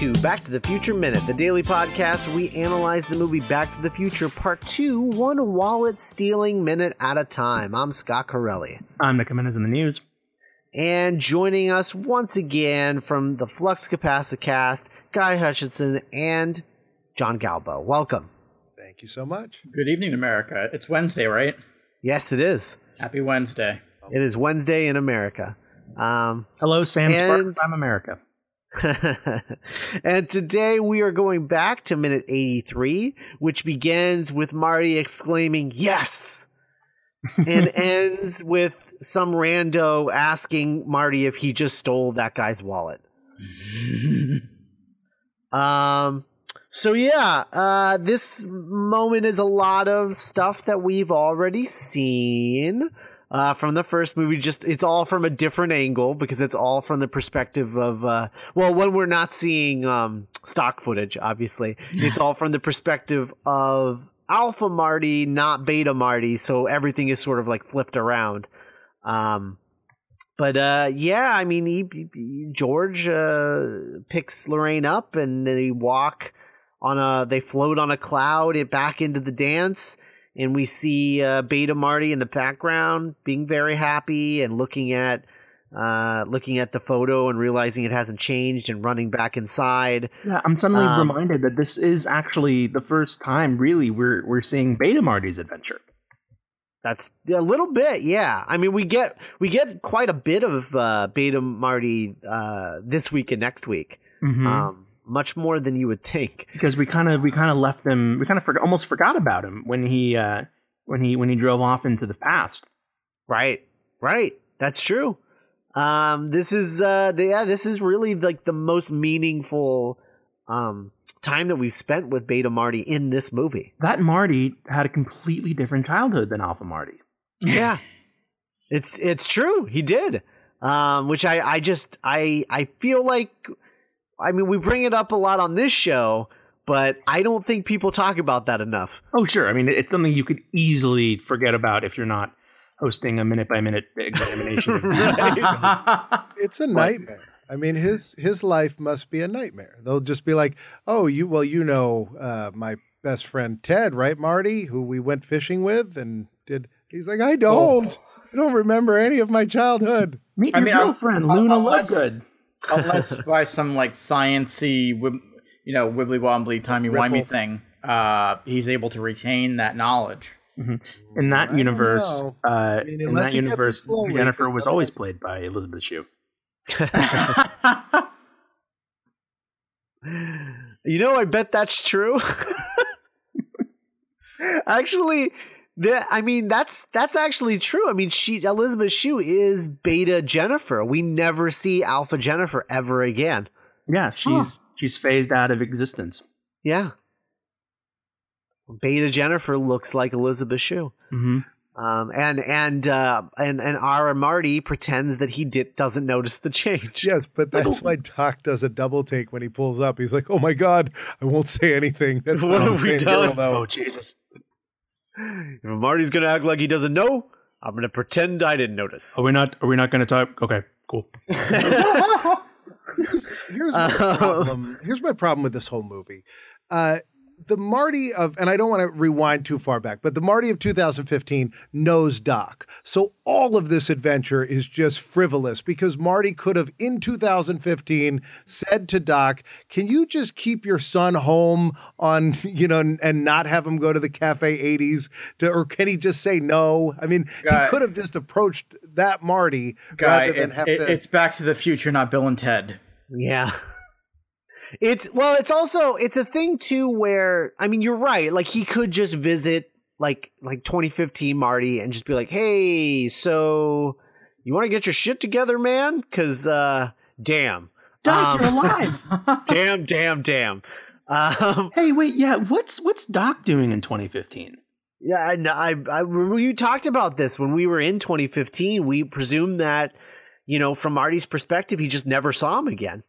Welcome again to Back to the Future Minute, the daily podcast. We analyze the movie Back to the Future Part 2, one wallet stealing minute at a time. I'm Scott Corelli. I'm Nick Minutes in the news. And joining us once again from the Flux Capacicast, Guy Hutchinson and John Galbo. Welcome. Thank you so much. Good evening, America. It's Wednesday, right? Yes, it is. Happy Wednesday. It is Wednesday in America. Um, Hello, Sam And- Sparks. I'm America. and today we are going back to minute 83, which begins with Marty exclaiming, Yes! and ends with some rando asking Marty if he just stole that guy's wallet. um, so yeah, uh, this moment is a lot of stuff that we've already seen uh, from the first movie. Just it's all from a different angle because it's all from the perspective of uh, well, when we're not seeing um, stock footage, obviously, it's all from the perspective of Alpha Marty, not Beta Marty. So everything is sort of like flipped around. Um, but uh, yeah, I mean, he, he- George uh, picks Lorraine up and they walk on a. They float on a cloud it back into the dance, and we see uh, Beta Marty in the background being very happy and looking at. Uh, looking at the photo and realizing it hasn't changed and running back inside. Yeah, I'm suddenly Um, reminded that this is actually the first time, really, we're we're seeing Beta Marty's adventure. That's a little bit, yeah. I mean, we get we get quite a bit of uh, Beta Marty uh, this week and next week. Mhm. um, much more than you would think. because we kind of we kind of left him, we kind of forgot, almost forgot about him when he uh, when he when he drove off into the past. Right, right. That's true. Um, this is uh, the, yeah, this is really like the most meaningful um, time that we've spent with Beta Marty in this movie. That Marty had a completely different childhood than Alpha Marty. Yeah, it's it's true. He did, um, which I I just I I feel like I mean we bring it up a lot on this show, but I don't think people talk about that enough. Oh, sure. I mean, it's something you could easily forget about if you're not hosting a minute by minute examination. It's a nightmare. I mean, his his life must be a nightmare. They'll just be like, "Oh, you well, you know, uh, my best friend Ted, right, Marty, who we went fishing with and did." He's like, "I don't, I don't remember any of my childhood." Meet I your mean, I'm- girlfriend, I'm- Luna unless- Lovegood. Unless by some like sciency, you know, wibbly wobbly, timey wimey thing, uh, he's able to retain that knowledge. In that don't universe, know. uh, mean, in that he gets it universe, slowly, Jennifer was always played by Elizabeth Shue. You know, I bet that's true. actually, the, I mean, that's that's actually true. I mean, she Elizabeth Shue is Beta Jennifer. We never see Alpha Jennifer ever again. Yeah, she's she's phased out of existence. Yeah, Beta Jennifer looks like Elizabeth Shue. hmm Um, and and uh, and and Ara Marty pretends that he did, doesn't notice the change. Yes, but that's why Doc does a double take when he pulls up. He's like, "Oh my god, I won't say anything." That's What not have we the same done? girl. Oh Jesus! If Marty's gonna act like he doesn't know, I'm gonna pretend I didn't notice. Are we not? Are we not going to talk? Okay, cool. here's my Uh, problem. Here's my problem with this whole movie. Uh, the Marty of, and I don't want to rewind too far back, but the Marty of 2015 knows Doc. So all of this adventure is just frivolous because Marty could have, in 2015, said to Doc, Can you just keep your son home on, you know, and, and not have him go to the Cafe 80s? To, or can he just say no? I mean, Guy- he could have just approached that Marty Guy, rather than it, have it- to. it's Back to the Future, not Bill and Ted. Yeah. It's well, it's also it's a thing too where I mean you're right. Like he could just visit like like 2015 Marty and just be like, "Hey, so you want to get your shit together, man? Cuz uh damn. Doc, Um, you're alive. damn, damn, damn. Um hey, wait, yeah. What's what's Doc doing in 2015? yeah, I, I I we talked about this when we were in 2015. We presumed that you know, from Marty's perspective, he just never saw him again.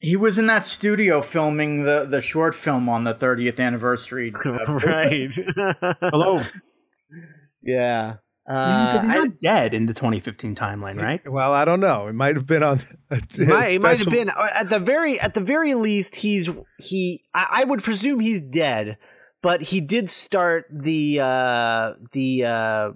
He was in that studio filming the, the short film on the 30th anniversary. right. Hello. Yeah. Because Uh, he's I- not dead in the 2015 timeline, right? Well, I don't know. It might have been on. A, It might, it might have been uh, at the very at the very least he's he I, I would presume he's dead, but he did start the uh the uh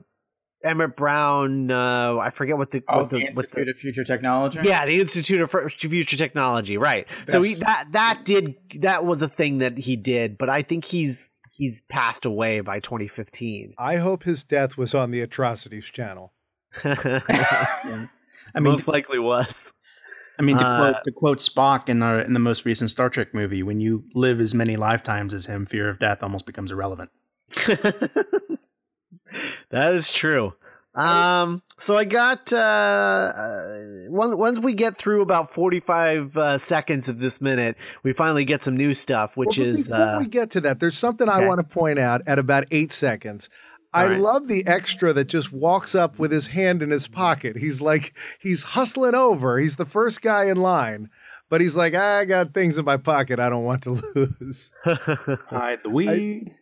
Emmett Brown uh I forget what the Oh, what the, the, what Institute of Future Technology. yeah the Institute of Future Technology right so he that that did that was a thing that he did but I think he's he's passed away by 2015 I hope his death was on the Atrocities channel. I mean, most likely was I mean to uh, quote to quote Spock in the in the most recent Star Trek movie, when you live as many lifetimes as him, fear of death almost becomes irrelevant. that is true. Um, so I got uh, uh, once once we get through about forty five uh, seconds of this minute, we finally get some new stuff, which Well, is before uh, we get to that, there's something I want to point out at about eight seconds. I All right. love the extra that just walks up with his hand in his pocket. He's like he's hustling over. He's the first guy in line, but he's like, I got things in my pocket I don't want to lose. Hide the weed.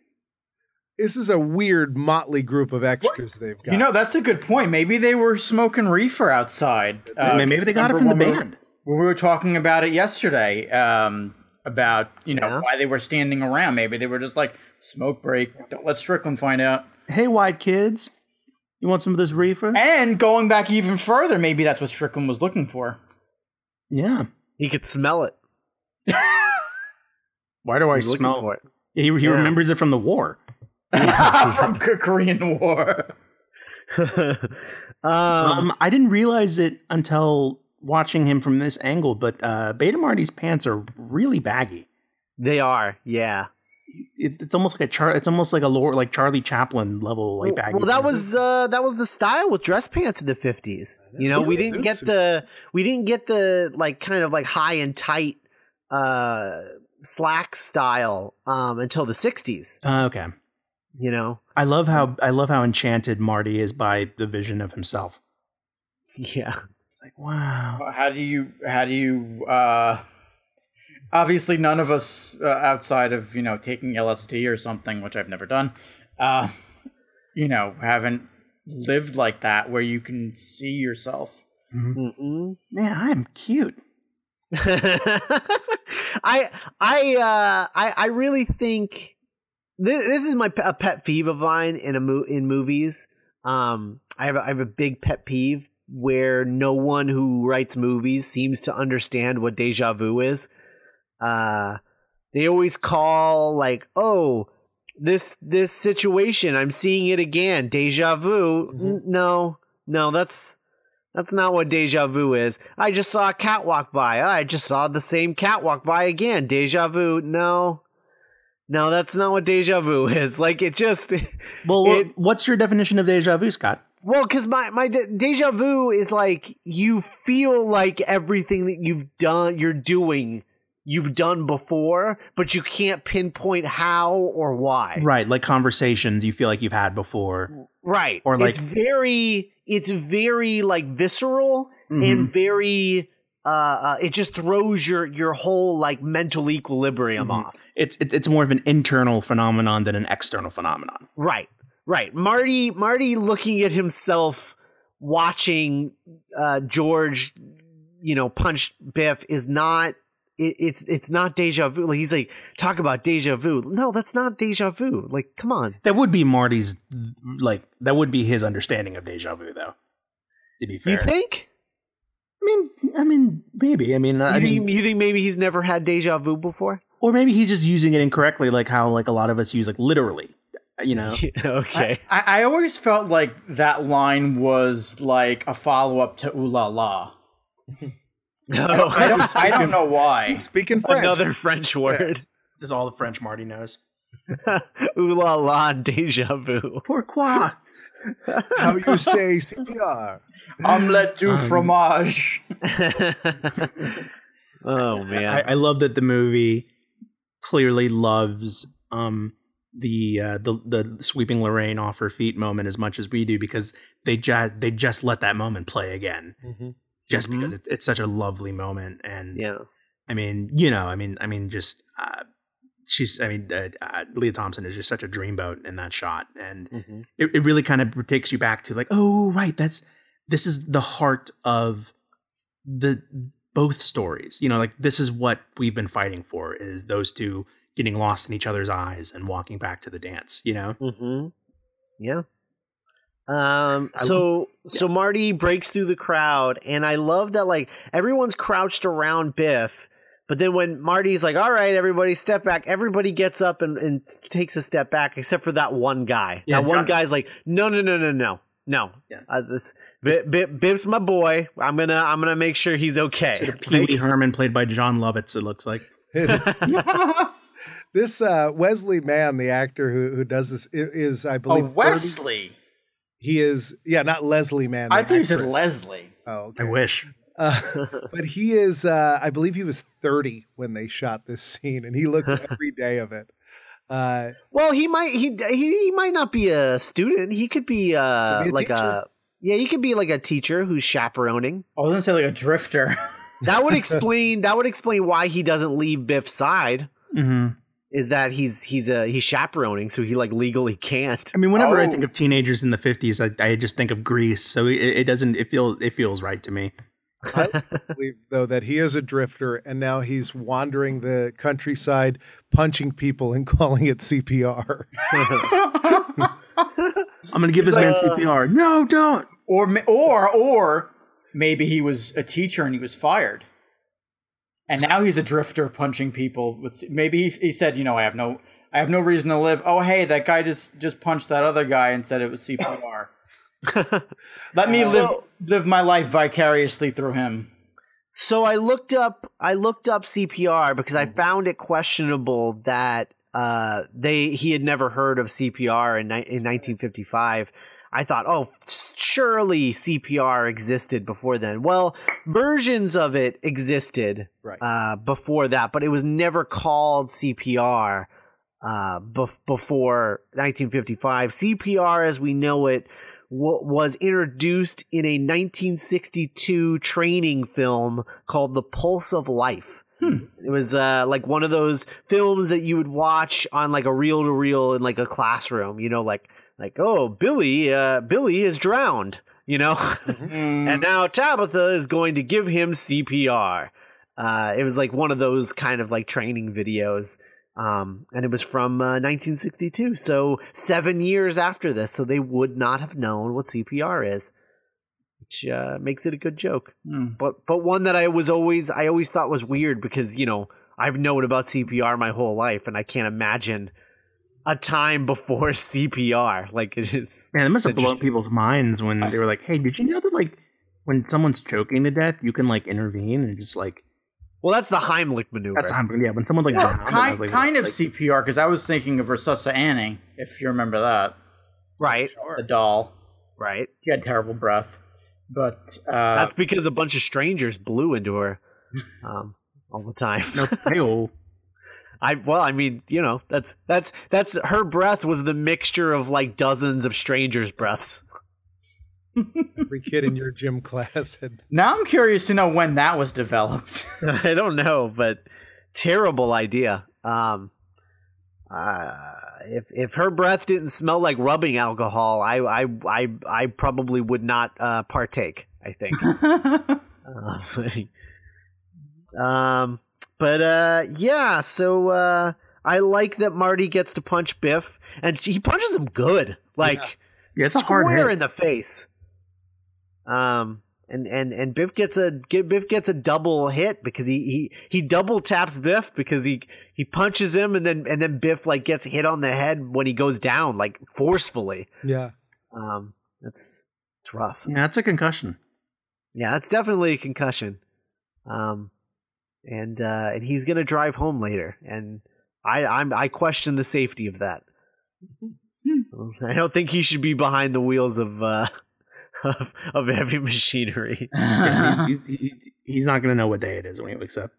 This is a weird motley group of extras they've got. You know, that's a good point. Maybe they were smoking reefer outside. Uh, Maybe they got it from the remember when we- band. We were talking about it yesterday. Um, about you know Yeah. why they were standing around. Maybe they were just like smoke break. Don't let Strickland find out. Hey, white kids, you want some of this reefer? And going back even further, maybe that's what Strickland was looking for. Yeah. he could smell it. Why do I He's smell? it. He, he Yeah. remembers it from the war. from Korean War. um, I didn't realize it until watching him from this angle, but uh, Beta Marty's pants are really baggy. they are, yeah. It, it's almost like a char- It's almost like a lore, like Charlie Chaplin level, like baggy. Well, that pants. was uh, that was the style with dress pants in the fifties. You know, we didn't get the we didn't get the like kind of like high and tight uh slack style um until the sixties. Uh, okay. You know, I love how I love how enchanted Marty is by the vision of himself. yeah. It's like wow. How do you? How do you? uh Obviously, none of us uh, outside of you know taking LSD or something, which I've never done, uh, you know, haven't lived like that where you can see yourself. Mm-mm. Man, I am cute. I I uh I I really think this, this is my a pet peeve of mine in a mo- in movies. Um, I have a, I have a big pet peeve where no one who writes movies seems to understand what deja vu is. Uh, they always call like, oh, this this situation, I'm seeing it again, deja vu. N- no, no, that's that's not what deja vu is. I just saw a cat walk by. I just saw the same cat walk by again. Deja vu. No. No, that's not what deja vu is. Like it just Well, It- what's your definition of deja vu, Scott? well, cuz my my de- deja vu is like you feel like everything that you've done you're doing you've done before, but you can't pinpoint how or why. Right, like conversations you feel like you've had before. Right. Or, like- it's very it's very like visceral Mm-hmm. and very uh, uh it just throws your your whole like mental equilibrium Mm-hmm. off. It's it's it's more of an internal phenomenon than an external phenomenon. Right. Right. Marty Marty looking at himself watching uh George you know punch Biff is not it, it's it's not deja vu. Like he's like talk about deja vu. No, that's not deja vu. Like come on. That would be Marty's like that would be his understanding of deja vu, though. To be fair, You think? I mean, I mean, maybe. I mean, I You mean, think, you think maybe he's never had deja vu before? or maybe he's just using it incorrectly, like how like a lot of us use like literally. You know, okay. I, I always felt like that line was like a follow up to Ooh La La. Oh. I don't, I don't know why. Speaking French. Another French word. that's all the French Marty knows. Ooh la la, deja vu. Pourquoi? How you say CPR? Omelette du fromage. oh man. I, I love that the movie clearly loves um the uh the the sweeping Lorraine off her feet moment as much as we do because they just they just let that moment play again just Mhm. because it, it's such a lovely moment and yeah. I mean you know I mean I mean just uh, she's I mean uh, uh, Lea Thompson is just such a dreamboat in that shot, and Mm-hmm. it, it really kind of takes you back to like oh right that's this is the heart of the both stories. You know, like this is what we've been fighting for is those two getting lost in each other's eyes and walking back to the dance. You know, Mm-hmm. Yeah. Um. So so Marty breaks through the crowd, and I love that like everyone's crouched around Biff, but then when Marty's like, "All right, everybody, step back," everybody gets up and, and takes a step back, except for that one guy. Yeah, that one guy's like, "No, no, no, no, no." No, Yeah. uh, this Bi- Bi- Biff's my boy. I'm gonna, I'm gonna make sure he's okay. Pee Wee Herman played by Jon Lovitz. It looks like. This uh, Wesley Mann, the actor who who does this, i- is I Oh, believe 30 Wesley. He is yeah, not Leslie Mann. I the thought you said. Leslie. Oh, okay. I wish. Uh, but he is, uh, I believe he was 30 when they shot this scene, and he looks every day of it. Uh, Well, he might he, he he might not be a student. He could be uh Could be a like teacher. a yeah, he could be like a teacher who's chaperoning. I was gonna say like a drifter. That would explain that would explain why he doesn't leave Biff's side. hmm Is that he's he's a he's chaperoning, so he like legally can't. I mean, whenever I Oh. think of teenagers in the fifties, I, I just think of Grease. So it, it doesn't. It feels. It feels right to me. I believe, though, that he is a drifter, and now he's wandering the countryside, punching people and calling it CPR. I'm gonna give this man uh, CPR. No, don't. or or or maybe he was a teacher and he was fired, and now he's a drifter punching people. With maybe he, he said, you know, I have no I have no reason to live. Oh, hey, that guy just just punched that other guy and said it was CPR. Let me live So- live my life vicariously through him. So I looked up I looked up CPR because I found it questionable that uh they he had never heard of CPR in in 1955. I thought, "Oh, surely CPR existed before then." Well, versions of it existed Right. uh before that, but it was never called CPR uh bef- before 1955. CPR as we know it w- was introduced in a 1962 training film called The Pulse of Life. It was uh, like one of those films that you would watch on like a reel to reel in like a classroom, you know, like like oh Billy, uh, Billy is drowned, you know, and now Tabitha is going to give him CPR. Uh, it was like one of those kind of like training videos. Um, and it was from uh, 1962, so seven years after this, so they would not have known what CPR is, which uh, makes it a good joke. Hmm. But but one that I was always I always thought was weird because you know I've known about CPR my whole life, and I can't imagine a time before CPR. Like it's Man, it must have blown people's minds when they were like, "Hey, did you know that like when someone's choking to death, you can like intervene and just like well, that's the Heimlich maneuver. that's Heimlich. yeah." When someone like drowned, I kind like, kind of like, CPR because I was thinking of Resusci Annie, if you remember that right, the doll. right. She had terrible breath, but uh, That's because a bunch of strangers blew into her um, all the time. no, hey, I well, I mean, you know, that's that's that's her breath was the mixture of like dozens of strangers' breaths. Every kid in your gym class had now I'm curious to know when that was developed. I don't know, but terrible idea. Um, uh, if if her breath didn't smell like rubbing alcohol, I I I, I probably would not uh, partake. I think. Uh, um, but uh, yeah. So uh, I like that Marty gets to punch Biff, and he punches him good, like yeah, it's a hard square in the face. Um, and and and Biff gets a Biff gets a double hit because he he he double taps Biff because he he punches him and then and then Biff like gets hit on the head when he goes down like forcefully. yeah. Um, that's it's rough. Yeah, that's a concussion. Yeah, that's definitely a concussion. Um, and uh, and he's gonna drive home later, and I I'm I question the safety of that. I don't think he should be behind the wheels of uh of, of heavy machinery. Yeah, he's, he's, he's, he's not gonna know what day it is when he wakes up.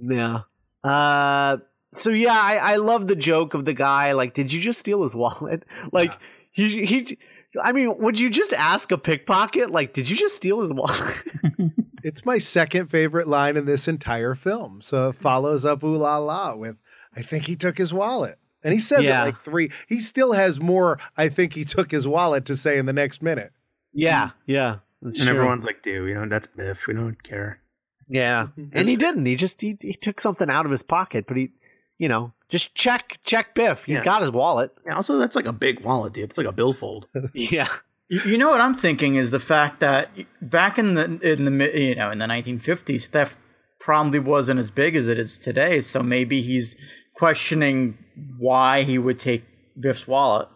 Yeah. Uh. So yeah, I I love the joke of the guy. Like, did you just steal his wallet? Like he he. I mean, would you just ask a pickpocket? Like, did you just steal his wallet? It's my second favorite line in this entire film. So it follows up ooh la la with I think he took his wallet. And he says Yeah. it like three. He still has more, I think he took his wallet to say in the next minute. Yeah, yeah. and true. everyone's like, dude, you know, that's Biff. We don't care. Yeah, and he didn't. He just he, he took something out of his pocket, but he, you know, just check check Biff. He's Yeah. got his wallet. Yeah, also, that's like a big wallet, dude. It's like a billfold. Yeah, You you know what I'm thinking is the fact that back in the in the you know in the 1950s, theft probably wasn't as big as it is today. So maybe he's questioning why he would take Biff's wallet.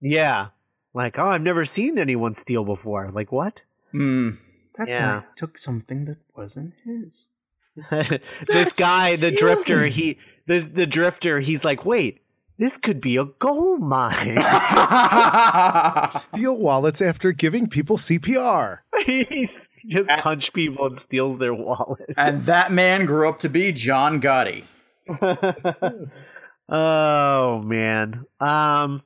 yeah. Like, oh, I've never seen anyone steal before. Like, what? Hmm. That Yeah. guy took something that wasn't his. this guy, the drifter, he the the drifter, he's like, wait, this could be a gold mine. Steal wallets after giving people CPR. he's he just punch people and steals their wallet. and that man grew up to be John Gotti. Oh man. Um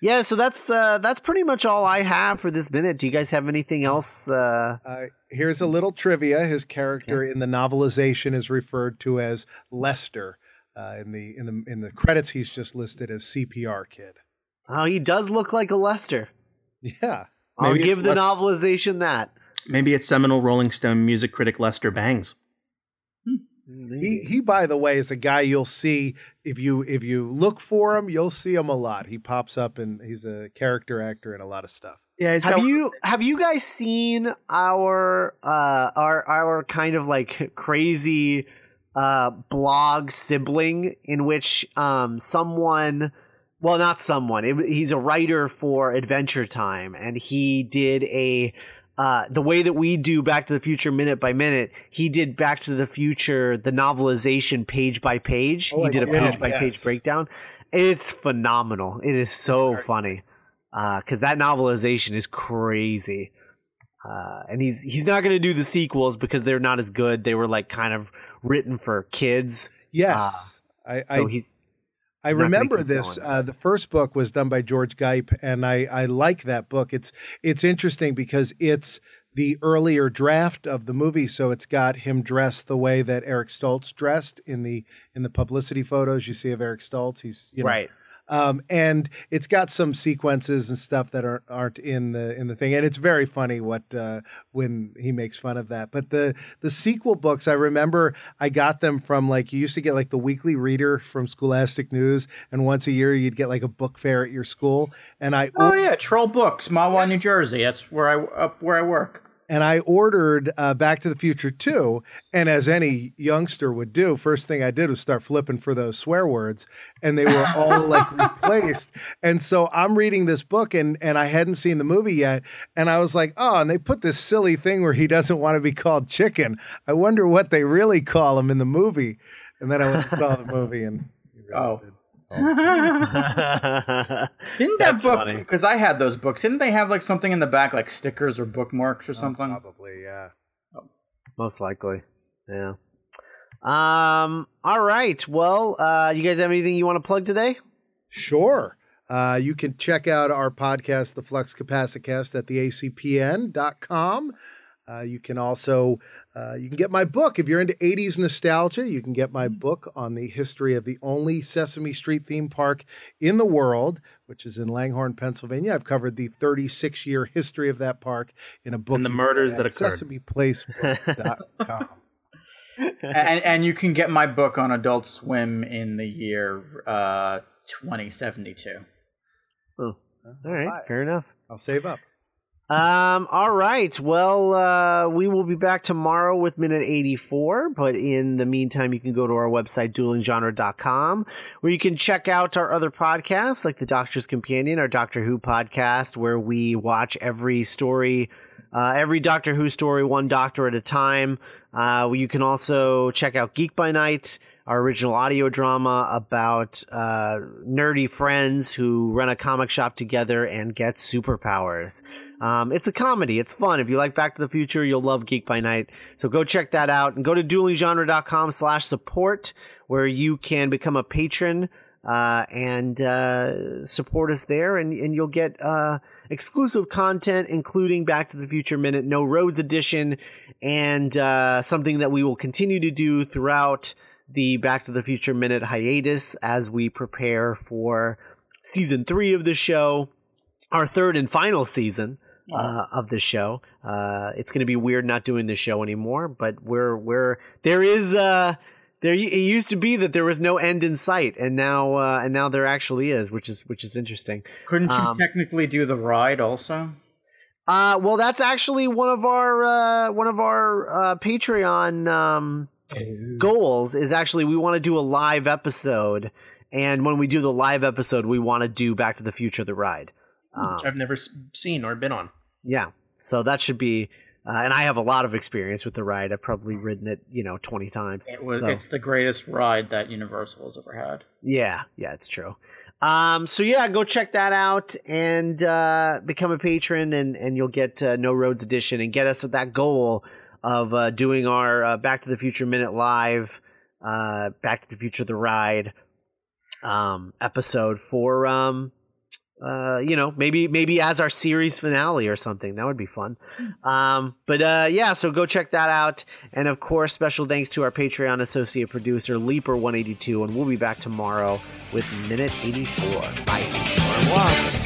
yeah, so that's uh that's pretty much all I have for this minute. Do you guys have anything else uh Uh, here's a little trivia. His character in the novelization is referred to as Lester. Uh, in the in the in the credits, he's just listed as CPR kid. Oh, he does look like a Lester. Yeah, I'll Maybe give the Les- novelization that. Maybe it's seminal Rolling Stone music critic Lester Bangs. He he. By the way, is a guy you'll see if you if you look for him, you'll see him a lot. He pops up and he's a character actor in a lot of stuff. Yeah, he's Have got you have you guys seen our uh our our kind of like crazy uh blog sibling in which um someone well not someone it, he's a writer for Adventure Time and he did a uh, the way that we do Back to the Future minute by minute, he did Back to the Future the novelization page by page. Oh, he did a page by page breakdown. It's phenomenal. It is so funny because that novelization is crazy. Uh, and he's he's not going to do the sequels because they're not as good. They were like kind of written for kids. Yes, I, I So he's I He's not gonna remember this. Uh, the first book was done by George Gipe, and I, I like that book. It's it's interesting because it's the earlier draft of the movie, so it's got him dressed the way that Eric Stoltz dressed in the in the publicity photos you see of Eric Stoltz. He's you know, right. Um, and it's got some sequences and stuff that aren't aren't in the in the thing, and it's very funny what uh, when he makes fun of that. But the the sequel books, I remember I got them from like you used to get like the Weekly Reader from Scholastic News, and once a year you'd get like a book fair at your school, and I Oh yeah, Troll Books, Mahwah, New Jersey. That's where I up where I work. And I ordered uh, Back to the Future 2. And as any youngster would do, first thing I did was start flipping for those swear words, and they were all like replaced. And so I'm reading this book, and and I hadn't seen the movie yet, and I was like, oh, and they put this silly thing where he doesn't want to be called Chicken. I wonder what they really call him in the movie. And then I went and saw the movie, and he really Oh. did. Didn't that That's book? funny. Because I had those books. Didn't they have like something in the back, like stickers or bookmarks or something? Probably, yeah. Most likely. Yeah. Um. All right. Well, uh, you guys have anything you want to plug today? Sure. Uh, you can check out our podcast, The Flux Capacicast, at the acpn.com. Uh, you can also uh, you can get my book if you're into 80s nostalgia. You can get my book on the history of the only Sesame Street theme park in the world, which is in Langhorne, Pennsylvania. I've covered the 36 year history of that park in a book. And the murders that at occurred. SesamePlace.com. and, and you can get my book on Adult Swim in the year uh, 2072. Oh. All right. Fair enough. I'll save up. Um, all right. Well, uh, we will be back tomorrow with minute 84. But in the meantime, you can go to our website, duelinggenre.com, where you can check out our other podcasts, like The Doctor's Companion, our Doctor Who podcast, where we watch every story, uh, every Doctor Who story, one doctor at a time. Uh, you can also check out Geek by Night, our original audio drama about uh, nerdy friends who run a comic shop together and get superpowers. Um, it's a comedy. It's fun. If you like Back to the Future, you'll love Geek by Night. So go check that out and go to duelinggenre.com slash support where you can become a patron uh, and uh, support us there, and, and you'll get uh, exclusive content, including Back to the Future Minute, No Roads Edition, and uh, something that we will continue to do throughout the Back to the Future Minute hiatus as we prepare for season three of the show, our third and final season uh, of the show. Uh, it's going to be weird not doing the show anymore, but we're we're there is uh there it used to be that there was no end in sight, and now uh, and now there actually is, which is which is interesting. Couldn't you Um, technically do the ride also? Uh, well, that's actually one of our uh, one of our uh, Patreon um, goals. Is actually we want to do a live episode, and when we do the live episode, we want to do Back to the Future: The Ride. Um, Which I've never seen or been on. yeah, so that should be. Uh, and I have a lot of experience with the ride. I've probably ridden it, you know, twenty times. It was. So- It's the greatest ride that Universal has ever had. Yeah, yeah, it's true. Um, so yeah, go check that out and uh, become a patron, and and you'll get uh, No Roads Edition and get us at that goal of uh, doing our uh, Back to the Future Minute Live, uh, Back to the Future the Ride um, episode for um, uh, you know maybe maybe as our series finale or something. That would be fun. Um, but uh, yeah, so go check that out. And of course, special thanks to our Patreon associate producer, Leaper182. And we'll be back tomorrow with Minute 84. Bye. Wow.